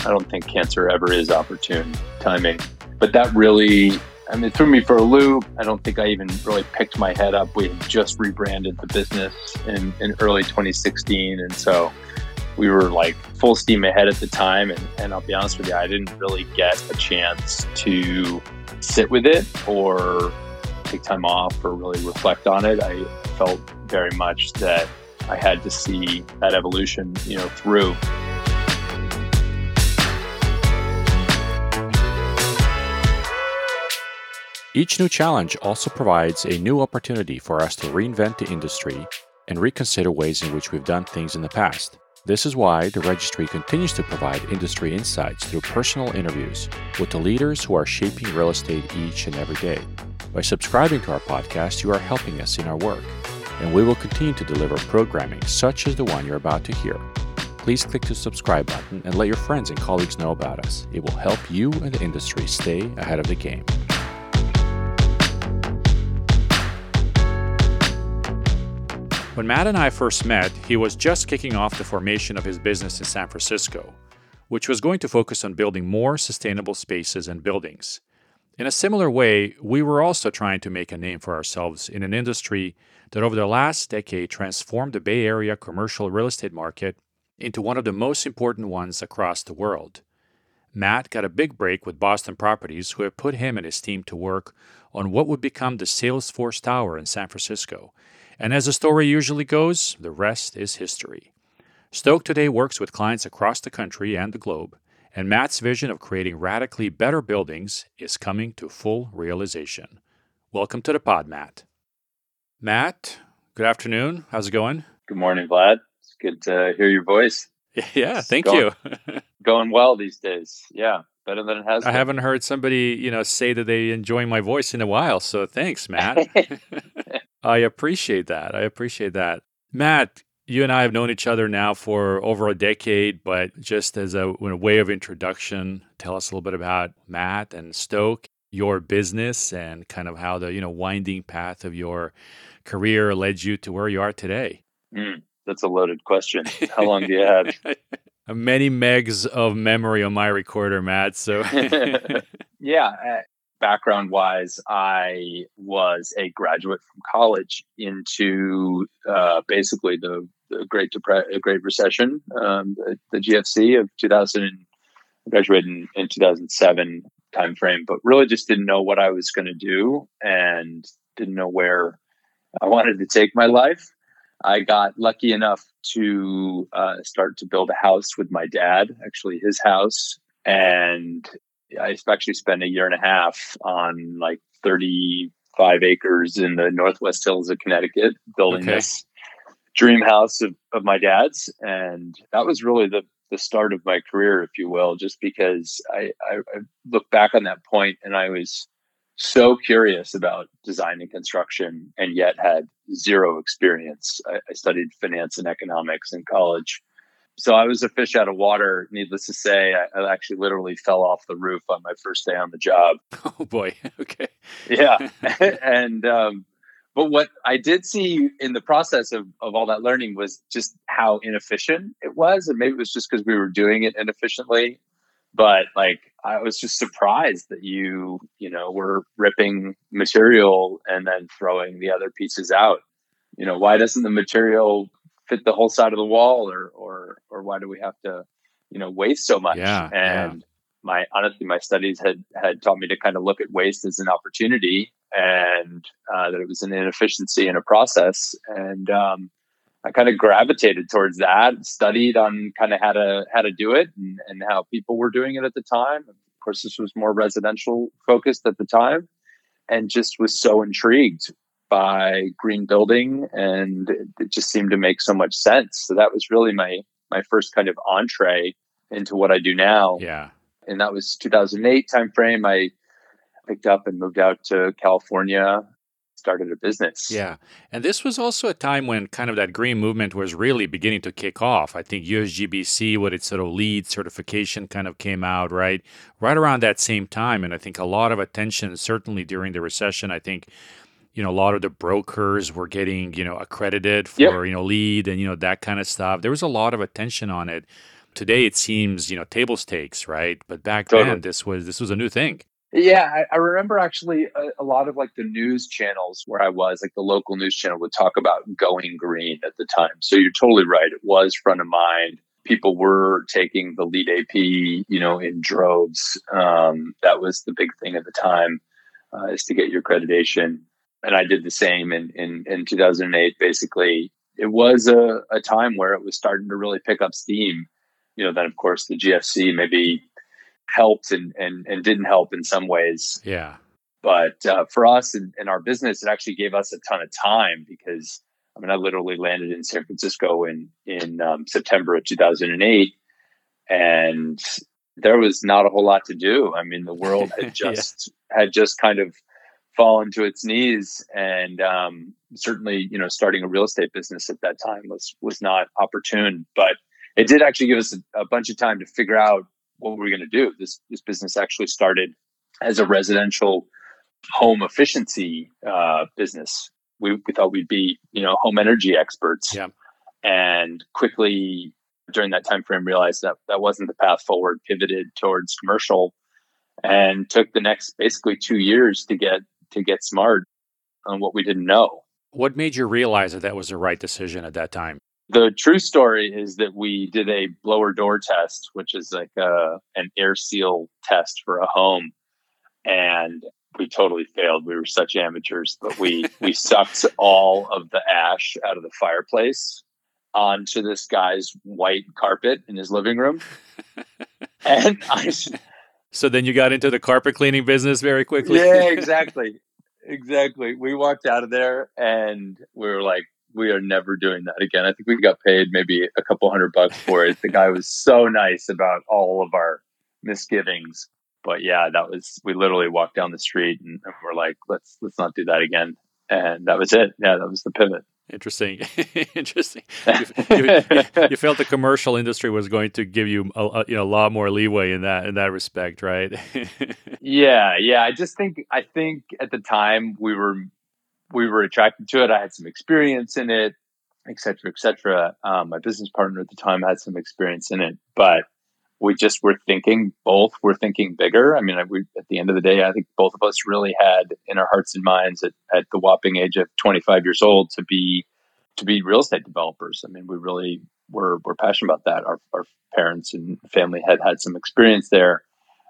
I don't think cancer ever is opportune timing. But that really, I mean, threw me for a loop. I don't think I even really picked my head up. We had just rebranded the business in, in early 2016. And so we were like full steam ahead at the time. And, and I'll be honest with you, I didn't really get a chance to sit with it or take time off or really reflect on it. I felt very much that I had to see that evolution, you know, through. Each new challenge also provides a new opportunity for us to reinvent the industry and reconsider ways in which we've done things in the past. This is why the registry continues to provide industry insights through personal interviews with the leaders who are shaping real estate each and every day. By subscribing to our podcast, you are helping us in our work, and we will continue to deliver programming such as the one you're about to hear. Please click the subscribe button and let your friends and colleagues know about us. It will help you and the industry stay ahead of the game. When Matt and I first met, he was just kicking off the formation of his business in San Francisco, which was going to focus on building more sustainable spaces and buildings. In a similar way, we were also trying to make a name for ourselves in an industry that over the last decade transformed the Bay Area commercial real estate market into one of the most important ones across the world. Matt got a big break with Boston Properties, who have put him and his team to work on what would become the Salesforce Tower in San Francisco and as the story usually goes, the rest is history. Stoke today works with clients across the country and the globe, and Matt's vision of creating radically better buildings is coming to full realization. Welcome to the pod, Matt. Matt, good afternoon. How's it going? Good morning, Vlad. It's good to hear your voice. Yeah, thank going, you. going well these days. Yeah, better than it has. I been. haven't heard somebody, you know, say that they enjoy my voice in a while. So thanks, Matt. I appreciate that. I appreciate that. Matt, you and I have known each other now for over a decade, but just as a, a, way of introduction, tell us a little bit about Matt and Stoke, your business, and kind of how the you know winding path of your career led you to where you are today. Mm, that's a loaded question. How long do you have? Many megs of memory on my recorder, Matt. So, yeah, background wise, I was a graduate from college into uh, basically the, the Great Depre- Great Recession, um, the, the, GFC of 2000. I graduated in, in 2007 timeframe, but really just didn't know what I was going to do and didn't know where I wanted to take my life. I got lucky enough to uh, start to build a house with my dad, actually his house, and I actually spent a year and a half on like 35 acres in the Northwest Hills of Connecticut building okay. this dream house of, of my dad's. And that was really the, the start of my career, if you will, just because I, I, I look back on that point and I was so curious about design and construction and yet had zero experience. I, I studied finance and economics in college so I was a fish out of water. Needless to say, I, I, actually literally fell off the roof on my first day on the job. Oh boy. Okay. Yeah. and um, but what I did see in the process of of all that learning was just how inefficient it was, and maybe it was just because we were doing it inefficiently. But like, I was just surprised that you, you know, were ripping material and then throwing the other pieces out. You know, why doesn't the material fit the whole side of the wall or or or why do we have to you know waste so much? Yeah, and yeah. my honestly my studies had had taught me to kind of look at waste as an opportunity and uh, that it was an inefficiency in a process. And um, I kind of gravitated towards that studied on kind of how to how to do it and, and how people were doing it at the time. Of course this was more residential focused at the time and just was so intrigued by green building and it just seemed to make so much sense. So that was really my my first kind of entree into what i do now. Yeah. And that was 2008 timeframe. I picked up and moved out to california started a business. Yeah. And this was also a time when kind of that green movement was really beginning to kick off. I think usgbc with its sort of LEED certification kind of came out right? Right around that same time. And i think a lot of attention certainly during the recession i think you know, a lot of the brokers were getting, you know, accredited for, yep. you know, LEED and, you know, that kind of stuff. There was a lot of attention on it. Today it seems, you know, table stakes, right? But back Totally. then this was this was a new thing. Yeah, I, I remember actually a, a lot of like the news channels where I was, like the local news channel would talk about going green at the time. So you're totally right. It was front of mind. People were taking the LEED AP, you know, in droves. Um, that was the big thing at the time, uh, is to get your accreditation. And I did the same in in, in 2008. Basically, it was a, a time where it was starting to really pick up steam. You know, then of course the GFC maybe helped and, and, and didn't help in some ways. Yeah. But uh, for us and, in, our business, it actually gave us a ton of time because I mean, I literally landed in San Francisco in in um, September of 2008, and there was not a whole lot to do. I mean, the world had just yeah. had just kind of fallen to its knees, and um, certainly, you know, starting a real estate business at that time was was not opportune. But it did actually give us a, a bunch of time to figure out what we were going to do? This this business actually started as a residential home efficiency uh, business. We, we thought we'd be you know home energy experts, yeah. and quickly during that time frame realized that that wasn't the path forward. Pivoted towards commercial, and took the next basically two years to get to get smart on what we didn't know. What made you realize that that was the right decision at that time? the true story is that we did a blower door test, which is like a, an air seal test for a home, and we totally failed. We were such amateurs, but we we sucked all of the ash out of the fireplace onto this guy's white carpet in his living room, and I. So then you got into the carpet cleaning business very quickly. Yeah, exactly, exactly. We walked out of there and we were like, we are never doing that again. I think we got paid maybe a couple hundred bucks for it. the guy was so nice about all of our misgivings. But yeah, that was we literally walked down the street and, and we're like, let's let's not do that again. And that was it. Yeah, that was the pivot. Interesting, interesting. You, you, you, felt the commercial industry was going to give you a, a, you know a lot more leeway in that in that respect, right? yeah, yeah. I just think I think at the time we were we were attracted to it. I had some experience in it, et cetera, et cetera. Um, my business partner at the time had some experience in it, but we just were thinking both were thinking bigger. I mean, we, at the end of the day, I think both of us really had in our hearts and minds at, at the whopping age of 25 years old to be to be real estate developers. I mean, we really were were passionate about that. Our, our parents and family had had some experience there,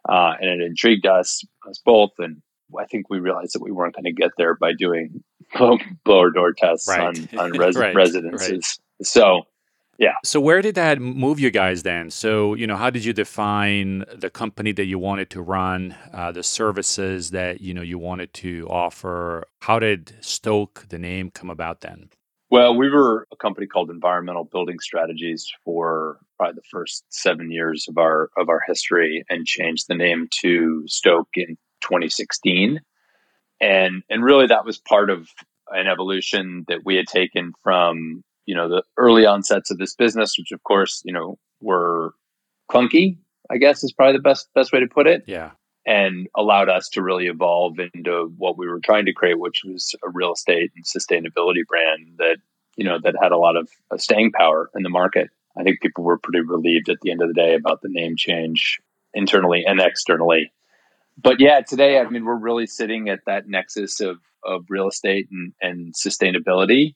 uh, and it intrigued us us both. And I think we realized that we weren't going to get there by doing blower door tests right. on, on res- right. residences. Right. So, yeah. So where did that move you guys then? So, you know, how did you define the company that you wanted to run, uh, the services that, you know, you wanted to offer? How did Stoke, the name, come about then? Well, we were a company called Environmental Building Strategies for probably the first seven years of our of our history, and changed the name to Stoke in 2016 and and really that was part of an evolution that we had taken from you know the early onsets of this business which of course you know were clunky i guess is probably the best best way to put it. Yeah. And allowed us to really evolve into what we were trying to create which was a real estate and sustainability brand that you know that had a lot of uh, staying power in the market. I think people were pretty relieved at the end of the day about the name change internally and externally. But yeah, today, I mean, we're really sitting at that nexus of, of real estate and, and sustainability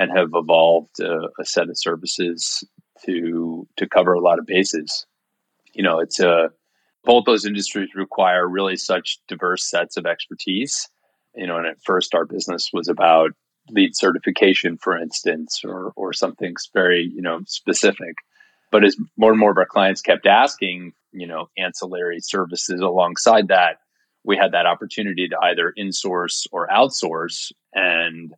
and have evolved a, a, set of services to, to cover a lot of bases. You know, it's a, both those industries require really such diverse sets of expertise. You know, and at first our business was about LEED certification, for instance, or, or something very, you know, specific. But as more and more of our clients kept asking you know ancillary services alongside that we had that opportunity to either insource or outsource and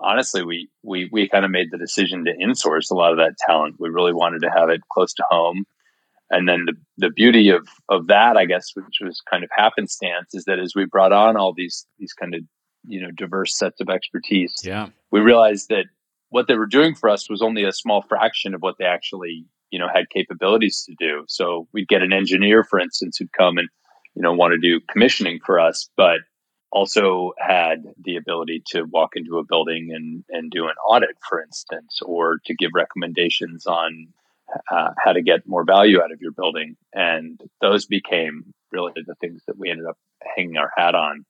honestly we we we kind of made the decision to insource a lot of that talent. We really wanted to have it close to home. And then the, the beauty of of that i guess which was kind of happenstance is that as we brought on all these these kind of you know diverse sets of expertise yeah. we realized that what they were doing for us was only a small fraction of what they actually you know had capabilities to do. So we'd get an engineer, for instance, who'd come and you know want to do commissioning for us, but also had the ability to walk into a building and and do an audit, for instance, or to give recommendations on uh, how to get more value out of your building. And those became really the things that we ended up hanging our hat on.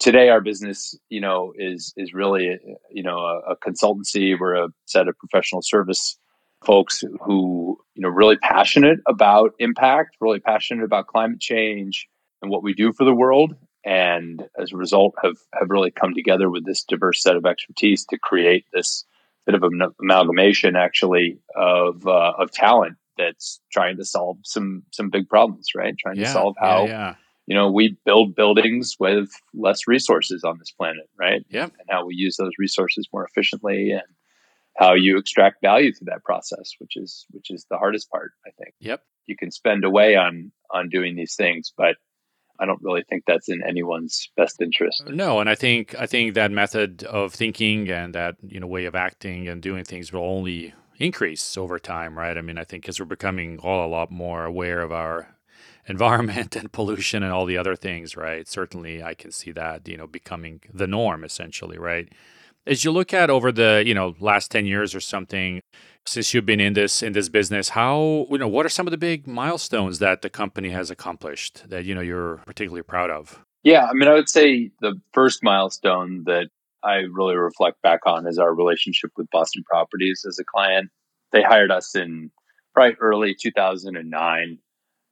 Today, our business, you know, is is really, you know, a, a consultancy. We're a set of professional service folks who, you know, really passionate about impact, really passionate about climate change and what we do for the world. And as a result, have have really come together with this diverse set of expertise to create this bit of an amalgamation, actually, of uh, of talent that's trying to solve some some big problems, right? Trying yeah, to solve how yeah, yeah. you know we build buildings with less resources on this planet, right? Yep. And how we use those resources more efficiently and how you extract value through that process, which is which is the hardest part, I think. Yep. You can spend away on on doing these things, but I don't really think that's in anyone's best interest. No, and I think I think that method of thinking and that you know way of acting and doing things will only increase over time, right? I mean, I think as we're becoming all a lot more aware of our environment and pollution and all the other things, right? Certainly, I can see that you know becoming the norm essentially, right? As you look at over the you know last ten years or something, since you've been in this in this business how you know what are some of the big milestones that the company has accomplished that you know you're particularly proud of? Yeah i mean i would say the first milestone that i really reflect back on is our relationship with boston properties as a client. They hired us in probably early 2009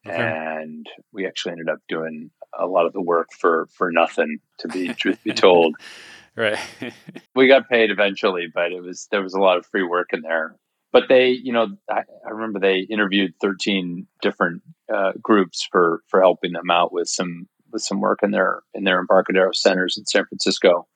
okay. and we actually ended up doing a lot of the work for for nothing to be truth be told right we got paid eventually but it was there was a lot of free work in there but they, you know, I, I remember they interviewed 13 different uh, groups for for helping them out with some with some work in their in their Embarcadero centers in San Francisco.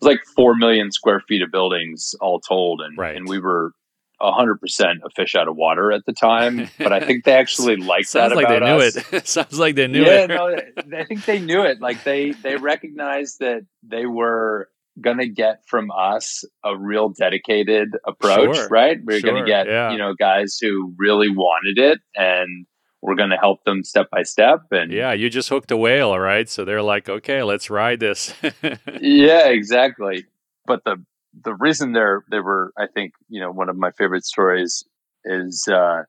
It was like four million square feet of buildings all told, and right. and we were hundred percent a fish out of water at the time. But I think they actually liked Sounds that like about they knew us. it. Sounds like they knew it. yeah, it. no, I think they knew it. Like they they recognized that they were going to get from us a real dedicated approach, Sure. right? We're Sure, going to get, yeah. you know, guys who really wanted it and we're going to help them step by step. And Yeah, you just hooked a whale, right? So they're like, okay, let's ride this. yeah, exactly. But the, the reason they're, they were, I think, you know, one of my favorite stories is, uh,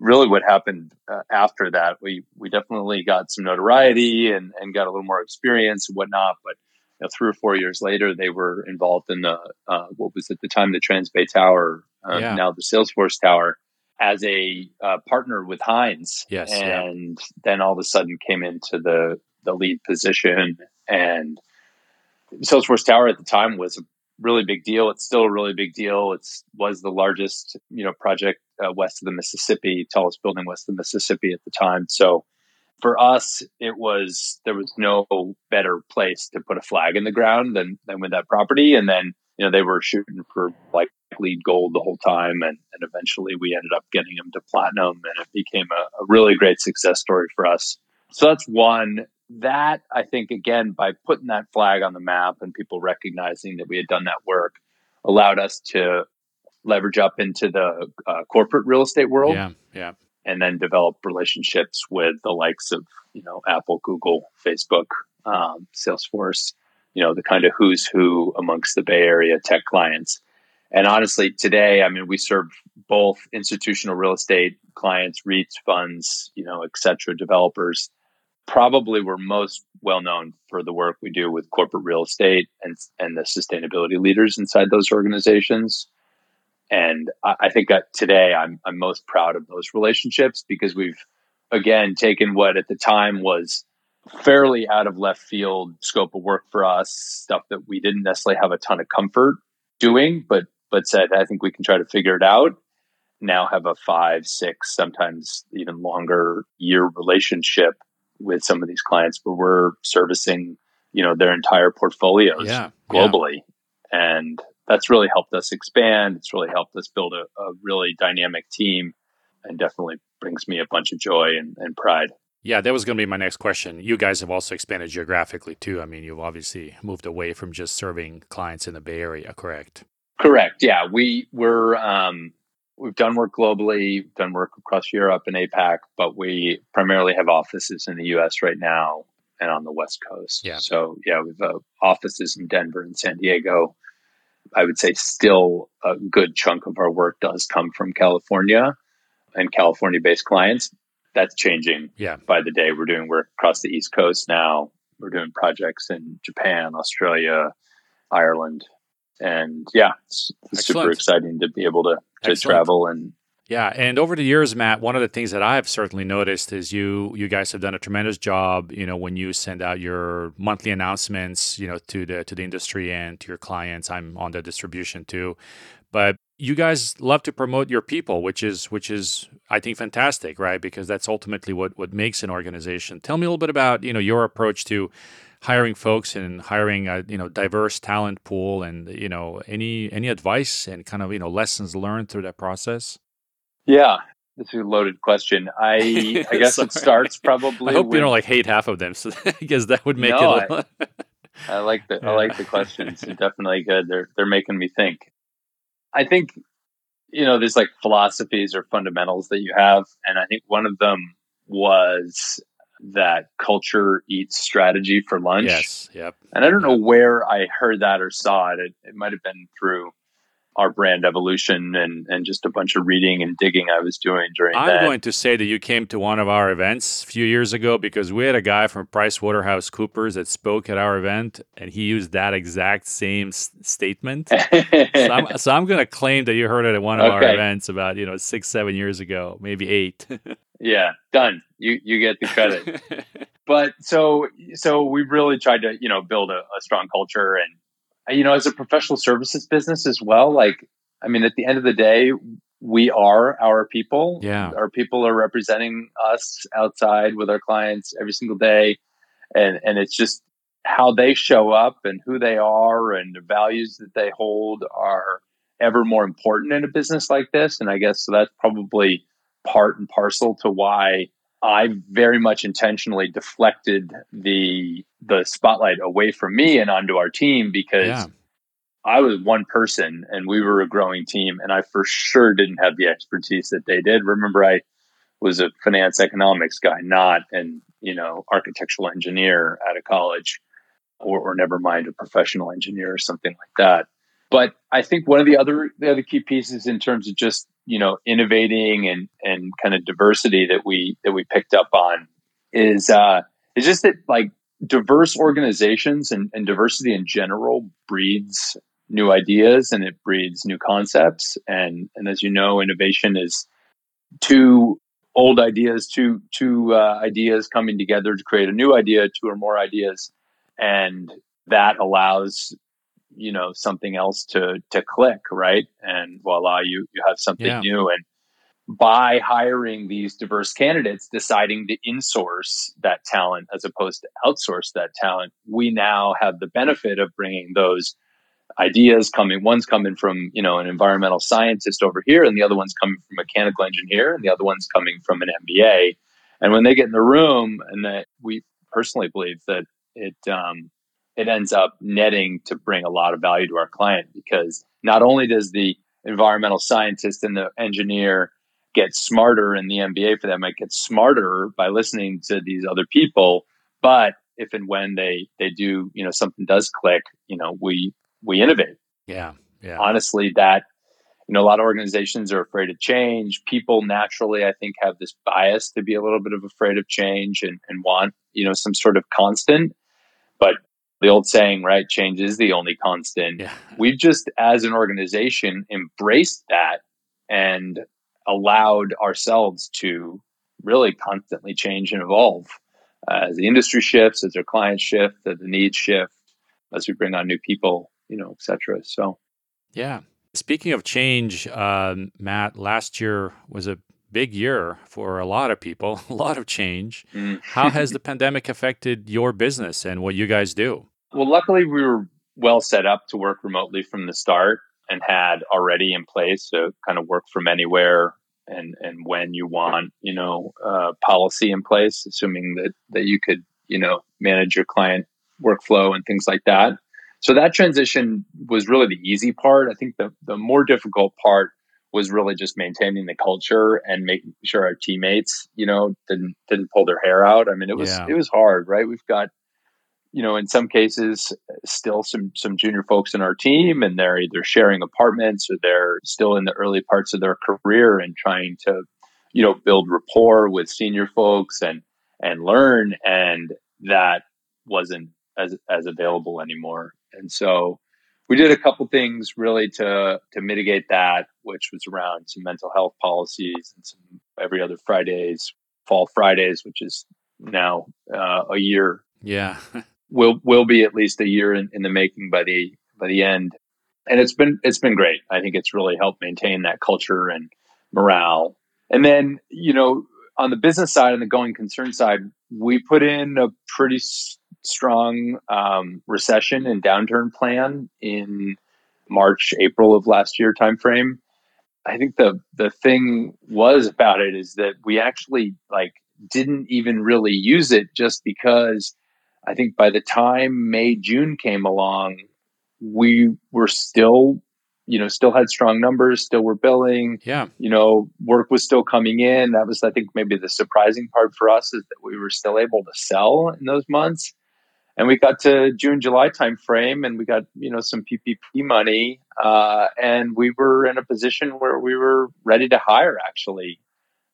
really what happened uh, after that. We, we definitely got some notoriety and, and got a little more experience and whatnot, but know, three or four years later, they were involved in the uh, what was at the time the Transbay Tower, um, Yeah. now the Salesforce Tower, as a uh, partner with Hines. Yes, yeah. and then all of a sudden came into the the lead position. And Salesforce Tower at the time was a really big deal. It's still a really big deal. It's was the largest you know project uh, west of the Mississippi, tallest building west of the Mississippi at the time. So for us, it was there was no better place to put a flag in the ground than than with that property. And then you know they were shooting for like LEED gold the whole time, and and eventually we ended up getting them to platinum, and it became a, a really great success story for us. So that's one. That I think again by putting that flag on the map and people recognizing that we had done that work allowed us to leverage up into the uh, corporate real estate world yeah, yeah. And then develop relationships with the likes of you know Apple, Google, Facebook, um, Salesforce, you know the kind of who's who amongst the Bay Area tech clients. And honestly, today, I mean, we serve both institutional real estate clients, REITs, funds, you know, et cetera, developers. Probably we're most well known for the work we do with corporate real estate and and the sustainability leaders inside those organizations. And I, I think that today I'm I'm most proud of those relationships because we've again taken what at the time was fairly out of left field scope of work for us, stuff that we didn't necessarily have a ton of comfort doing, but but said I think we can try to figure it out. Now have a five, six, sometimes even longer year relationship with some of these clients where we're servicing, you know, their entire portfolios Yeah, yeah. globally. And that's really helped us expand. It's really helped us build a, a really dynamic team and definitely brings me a bunch of joy and, and pride. Yeah, that was going to be my next question. You guys have also expanded geographically too. I mean, you've obviously moved away from just serving clients in the Bay Area, correct? Correct. Yeah, we we're um, we've done work globally, done work across Europe and APAC, but we primarily have offices in the U.S. right now and on the West Coast. Yeah. So yeah, we've uh, offices in Denver and San Diego. I would say still a good chunk of our work does come from California, and California based clients. That's changing yeah. by the day. We're doing work across the East Coast now. We're doing projects in Japan, Australia, Ireland. And yeah, it's, it's super exciting to be able to, to travel and yeah, and over the years, Matt, one of the things that I've certainly noticed is you you guys have done a tremendous job. You know, when you send out your monthly announcements, you know, to the to the industry and to your clients. I'm on the distribution too, but you guys love to promote your people, which is which is I think fantastic, right? Because that's ultimately what what makes an organization. Tell me a little bit about you know your approach to hiring folks and hiring a you know diverse talent pool, and you know any any advice and kind of you know lessons learned through that process. Yeah, that's a loaded question. I I guess it starts probably. I hope with, you don't like hate half of them, so because that would make no, it. I, I, like the yeah. I like the questions. They're definitely good. They're they're making me think. I think you know there's like philosophies or fundamentals that you have, and I think one of them was that culture eats strategy for lunch. Yes. Yep. And I don't know where I heard that or saw it. It, it might have been through our brand evolution and, and just a bunch of reading and digging I was doing during I'm that. going to say that you came to one of our events a few years ago because we had a guy from Price Waterhouse Coopers that spoke at our event and he used that exact same s- statement. so I'm, so I'm going to claim that you heard it at one of okay. our events about, you know, six, seven years ago, maybe eight. yeah, done. You, you get the credit. but so, so we really tried to, you know, build a, a strong culture and you know, as a professional services business as well, like, I mean, at the end of the day, we are our people. Yeah. Our people are representing us outside with our clients every single day. And, and it's just how they show up and who they are and the values that they hold are ever more important in a business like this. And I guess so that's probably part and parcel to why I very much intentionally deflected the the spotlight away from me and onto our team because yeah. I was one person and we were a growing team and I for sure didn't have the expertise that they did. Remember I was a finance economics guy, not an, you know, architectural engineer out of college or, or never mind a professional engineer or something like that. But I think one of the other the other key pieces in terms of just you know innovating and and kind of diversity that we that we picked up on is uh is just that like diverse organizations and, and diversity in general breeds new ideas and it breeds new concepts. And and as you know innovation is two old ideas two two uh, ideas coming together to create a new idea two or more ideas. And that allows you know something else to to click right? And voila you you have something yeah. new. And by hiring these diverse candidates deciding to insource that talent as opposed to outsource that talent we now have the benefit of bringing those ideas coming one's coming from you know an environmental scientist over here and the other one's coming from a mechanical engineer and the other one's coming from an mba and when they get in the room and that we personally believe that it um, it ends up netting to bring a lot of value to our client because not only does the environmental scientist and the engineer get smarter in the MBA for them might get smarter by listening to these other people, but if and when they they do, you know, something does click, you know, we we innovate. Yeah. Yeah. Honestly, that you know, a lot of organizations are afraid of change. People naturally, I think, have this bias to be a little bit of afraid of change and, and want, you know, some sort of constant. But the old saying, right? Change is the only constant. Yeah. We've just, as an organization, embraced that and allowed ourselves to really constantly change and evolve uh, as the industry shifts, as our clients shift, as the needs shift, as we bring on new people, you know, etc. So, yeah. Speaking of change, um, Matt, last year was a big year for a lot of people, a lot of change. Mm. How has the pandemic affected your business and what you guys do? Well, luckily, we were well set up to work remotely from the start and had already in place to kind of work from anywhere and and when you want, you know, uh, policy in place, assuming that that you could, you know, manage your client workflow and things like that. So that transition was really the easy part. I think the the more difficult part was really just maintaining the culture and making sure our teammates, you know, didn't didn't pull their hair out. I mean, it was yeah. it was hard, right? We've got you know, in some cases, still some some junior folks in our team, and they're either sharing apartments or they're still in the early parts of their career and trying to you know, build rapport with senior folks and and learn. And that wasn't as as available anymore. And so we did a couple things really to to mitigate that, which was around some mental health policies and some every other Fridays, fall Fridays, which is now uh, a year. Yeah, will will be at least a year in, in the making by the by the end. And it's been it's been great. I think it's really helped maintain that culture and morale. And then you know on the business side and the going concern side, we put in a pretty s- strong um, recession and downturn plan in March, April of last year timeframe. I think the the thing was about it is that we actually like didn't even really use it just because I think by the time May June came along, we were still you know, still had strong numbers, still were billing. Yeah. You know, work was still coming in. That was, I think, maybe the surprising part for us is that we were still able to sell in those months. And we got to June, July timeframe, and we got you know some PPP money, uh, and we were in a position where we were ready to hire actually,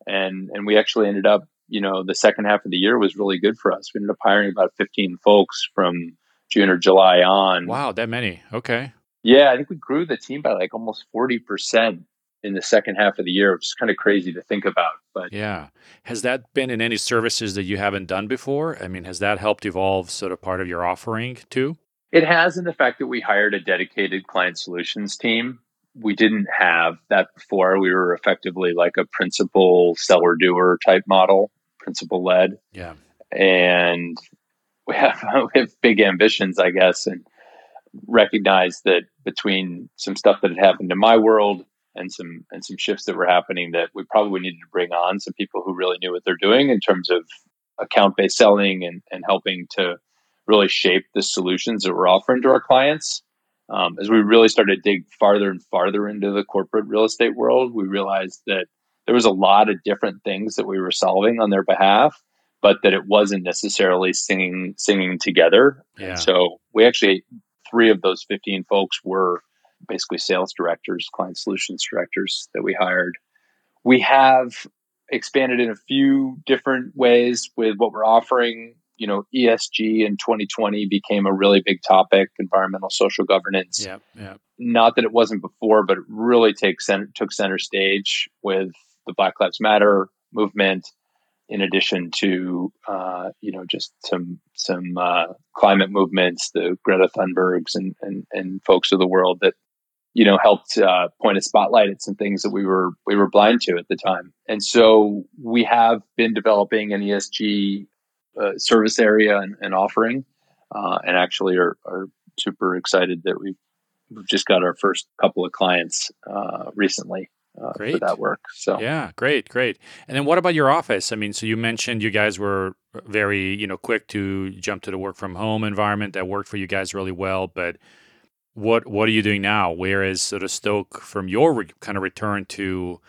and and we actually ended up you know the second half of the year was really good for us. We ended up hiring about 15 folks from June or July on. Wow, that many. Okay. Yeah, I think we grew the team by like almost 40% in the second half of the year, which is kind of crazy to think about. But yeah, has that been in any services that you haven't done before? I mean, has that helped evolve sort of part of your offering too? It has in the fact that we hired a dedicated client solutions team. We didn't have that before. We were effectively like a principal seller doer type model, principal led. Yeah. And we have, we have big ambitions, I guess. And recognize that between some stuff that had happened in my world and some and some shifts that were happening that we probably needed to bring on some people who really knew what they're doing in terms of account based selling and, and helping to really shape the solutions that we're offering to our clients. Um, as we really started to dig farther and farther into the corporate real estate world, we realized that there was a lot of different things that we were solving on their behalf, but that it wasn't necessarily singing singing together. Yeah. And so we actually three of those 15 folks were basically sales directors, client solutions directors that we hired. We have expanded in a few different ways with what we're offering. You know, ESG in 2020 became a really big topic, environmental social governance. Yeah, yeah. Not that it wasn't before, but it really take center, took center stage with the Black Lives Matter movement in addition to uh, you know just some some uh, climate movements, the Greta Thunbergs and, and and folks of the world that you know helped uh, point a spotlight at some things that we were we were blind to at the time. And so we have been developing an ESG uh, service area and, and offering, uh, and actually are, are super excited that we've we've just got our first couple of clients uh, recently uh, for that work. So yeah, great, great. And then what about your office? I mean, so you mentioned you guys were very you know quick to jump to the work from home environment that worked for you guys really well, but what what are you doing now? Where is sort of Stoke from your re- kind of return to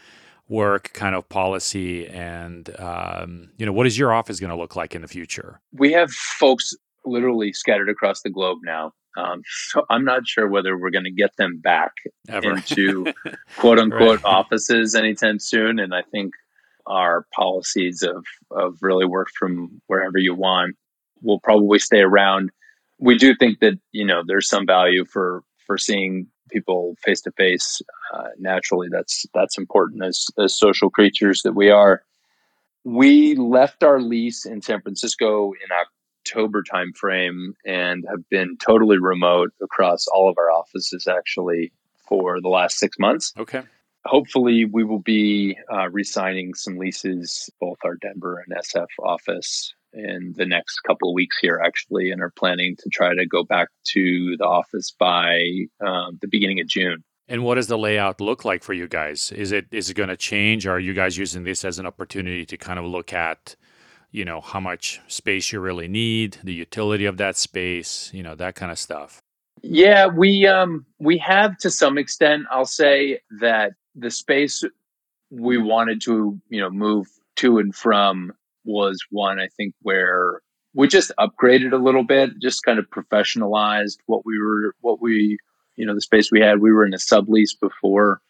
work kind of policy and um, you know what is your office going to look like in the future we have folks literally scattered across the globe now um, so I'm not sure whether we're going to get them back Ever. into quote unquote right. offices anytime soon. And I think our policies of, of really work from wherever you want will probably stay around. We do think that, you know, there's some value for, for seeing people face to face. Naturally, that's, that's important as, as social creatures that we are. We left our lease in San Francisco in October timeframe and have been totally remote across all of our offices actually for the last six months. Okay. Hopefully, we will be uh, re-signing some leases, both our Denver and SF office, in the next couple of weeks here, actually, and are planning to try to go back to the office by um, the beginning of June. And what does the layout look like for you guys? Is it is it going to change? Are you guys using this as an opportunity to kind of look at you know how much space you really need the utility of that space you know that kind of stuff. Yeah we um we have to some extent i'll say that the space we wanted to you know move to and from was one i think where we just upgraded a little bit just kind of professionalized what we were what we you know the space we had. We were in a sublease before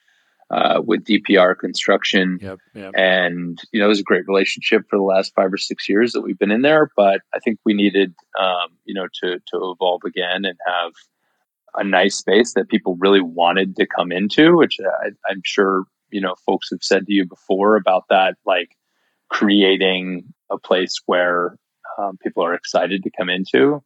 uh, with DPR construction. Yep, yep. And, you know, it was a great relationship for the last five or six years that we've been in there. But I think we needed, um, you know, to, to evolve again and have a nice space that people really wanted to come into, which I, I'm sure, you know, folks have said to you before about that, like creating a place where um, people are excited to come into.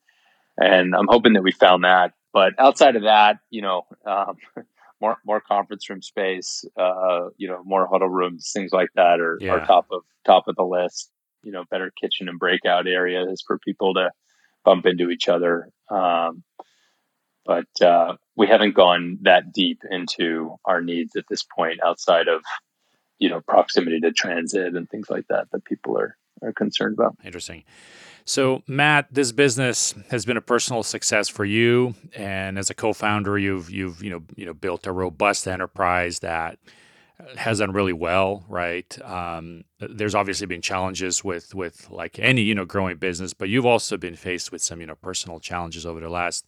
And I'm hoping that we found that. But outside of that, you know, um, more more conference room space, uh, you know, more huddle rooms, things like that are, yeah. are top of top of the list. You know, better kitchen and breakout areas for people to bump into each other. Um, but uh, we haven't gone that deep into our needs at this point outside of you know proximity to transit and things like that that people are are concerned about. Interesting. So, Matt, this business has been a personal success for you, and as a co-founder, you've you've you know you know built a robust enterprise that has done really well, right? Um, there's obviously been challenges with with like any you know growing business, but you've also been faced with some you know personal challenges over the last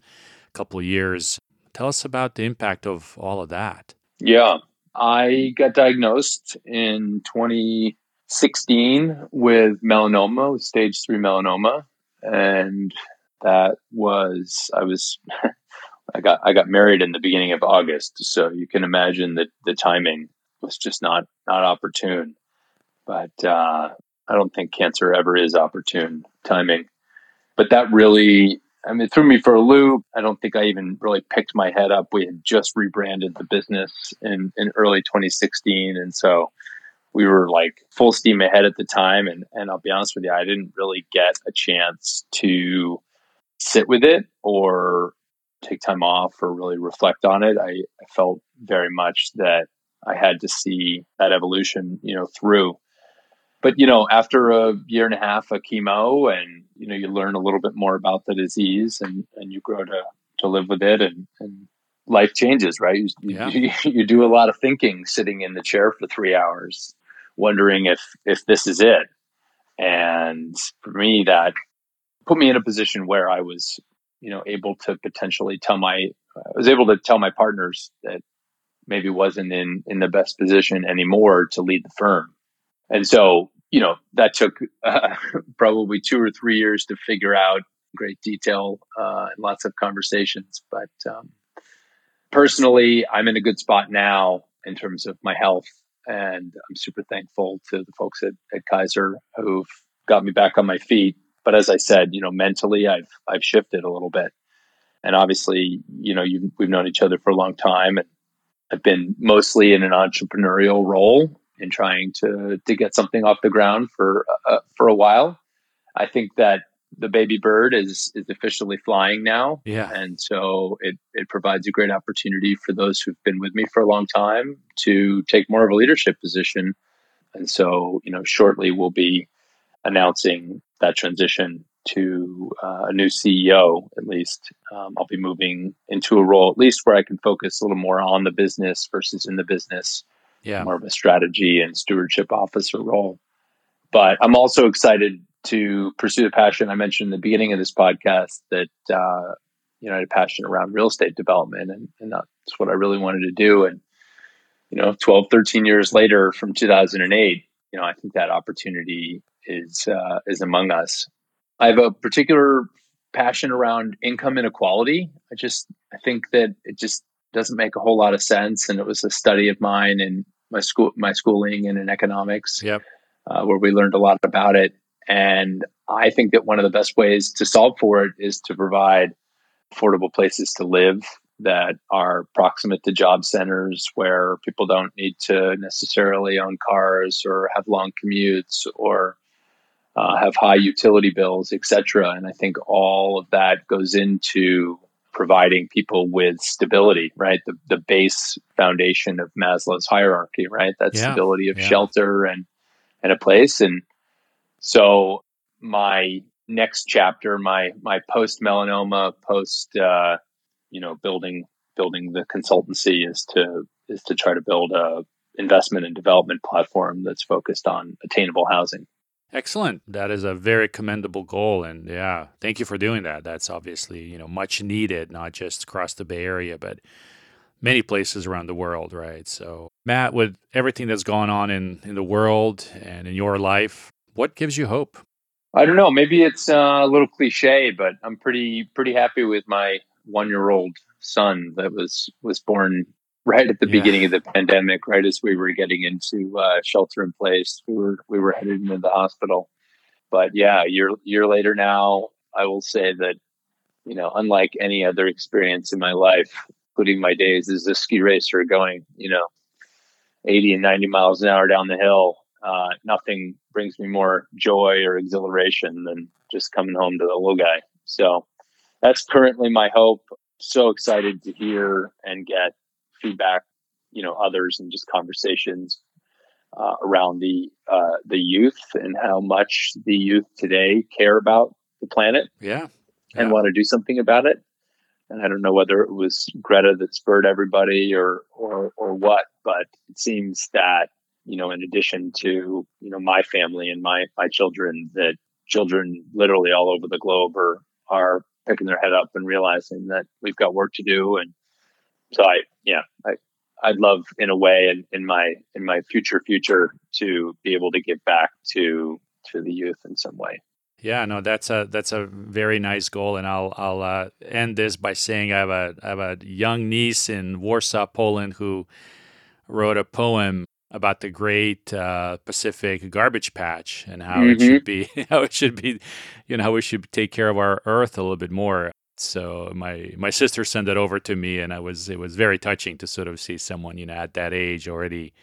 couple of years. Tell us about the impact of all of that. Yeah, I got diagnosed in 20 16 with melanoma, stage three melanoma. And that was, I was, I got, I got married in the beginning of August. So you can imagine that the timing was just not, not opportune. But, uh, I don't think cancer ever is opportune timing. But that really, I mean, threw me for a loop. I don't think I even really picked my head up. We had just rebranded the business in, in early 2016. And so we were like full steam ahead at the time. And, and I'll be honest with you, I didn't really get a chance to sit with it or take time off or really reflect on it. I, I felt very much that I had to see that evolution, you know, through. But, you know, after a year and a half of chemo and, you know, you learn a little bit more about the disease and, and you grow to, to live with it and, and life changes, right? You, yeah. you, you, do a lot of thinking sitting in the chair for three hours wondering if if this is it. And for me, that put me in a position where I was, you know, able to potentially tell my, I was able to tell my partners that maybe wasn't in in the best position anymore to lead the firm. And so, you know, that took uh, probably two or three years to figure out great detail uh, and lots of conversations. But um, personally, I'm in a good spot now in terms of my health and I'm super thankful to the folks at, at Kaiser who've got me back on my feet. But as I said, you know, mentally, I've I've shifted a little bit, and obviously, you know, we've known each other for a long time, and I've been mostly in an entrepreneurial role in trying to to get something off the ground for uh, for a while. I think that the baby bird is is officially flying now. Yeah. And so it it provides a great opportunity for those who've been with me for a long time to take more of a leadership position. And so, you know, shortly we'll be announcing that transition to uh, a new CEO, at least. Um, I'll be moving into a role, at least where I can focus a little more on the business versus in the business. Yeah. More of a strategy and stewardship officer role. But I'm also excited to pursue the passion I mentioned in the beginning of this podcast that uh, you know I had a passion around real estate development, and, and that's what I really wanted to do. And you know, 12, 13 years later, from 2008, you know, I think that opportunity is uh, is among us. I have a particular passion around income inequality. I just I think that it just doesn't make a whole lot of sense, and it was a study of mine in my school, my schooling, and in economics. Yep. Uh, where we learned a lot about it. And I think that one of the best ways to solve for it is to provide affordable places to live that are proximate to job centers where people don't need to necessarily own cars or have long commutes or uh, have high utility bills, etc. And I think all of that goes into providing people with stability, right? The, the base foundation of Maslow's hierarchy, right? That yeah, stability of yeah. shelter and, and a place. And so my next chapter, my my post melanoma, post uh, you know building building the consultancy is to is to try to build a investment and development platform that's focused on attainable housing. Excellent. That is a very commendable goal, and yeah, thank you for doing that. That's obviously you know much needed, not just across the Bay Area, but many places around the world, right? So, Matt, with everything that's gone on in, in the world and in your life, what gives you hope? I don't know. Maybe it's uh, a little cliche, but I'm pretty pretty happy with my one year old son that was was born right at the yeah. beginning of the pandemic, right as we were getting into uh, shelter in place. We were we were headed into the hospital, but yeah, year year later now, I will say that you know, unlike any other experience in my life, including my days as a ski racer going, you know, 80 and 90 miles an hour down the hill, uh, nothing brings me more joy or exhilaration than just coming home to the little guy. So that's currently my hope. So excited to hear and get feedback, you know, others and just conversations uh, around the uh, the youth and how much the youth today care about the planet. Yeah and want to do something about it. And I don't know whether it was Greta that spurred everybody or or or what, but it seems that you know, in addition to you know my family and my my children, that children literally all over the globe are are picking their head up and realizing that we've got work to do. And so I, yeah, I I'd love in a way in, in my in my future future to be able to give back to to the youth in some way. Yeah, no, that's a that's a very nice goal, and I'll I'll uh, end this by saying I have a I have a young niece in Warsaw, Poland, who wrote a poem about the Great uh, Pacific Garbage Patch and how mm-hmm. it should be how it should be, you know, how we should take care of our Earth a little bit more. So my my sister sent it over to me, and I was it was very touching to sort of see someone you know at that age already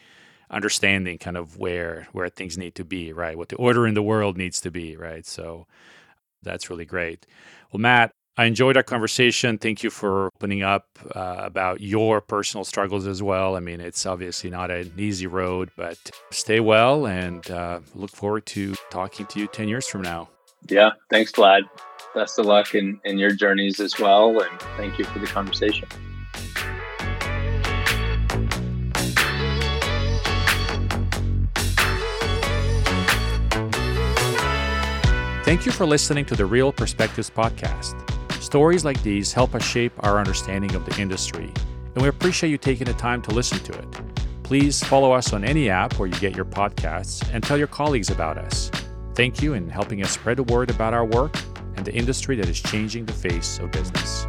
understanding kind of where where things need to be, right? What the order in the world needs to be, right? So that's really great. Well, Matt, I enjoyed our conversation. Thank you for opening up uh, about your personal struggles as well. I mean, it's obviously not an easy road, but stay well and uh, look forward to talking to you 10 years from now. Yeah. Thanks, Vlad. Best of luck in, in your journeys as well. And thank you for the conversation. Thank you for listening to the Real Perspectives podcast. Stories like these help us shape our understanding of the industry, and we appreciate you taking the time to listen to it. Please follow us on any app where you get your podcasts and tell your colleagues about us. Thank you in helping us spread the word about our work and the industry that is changing the face of business.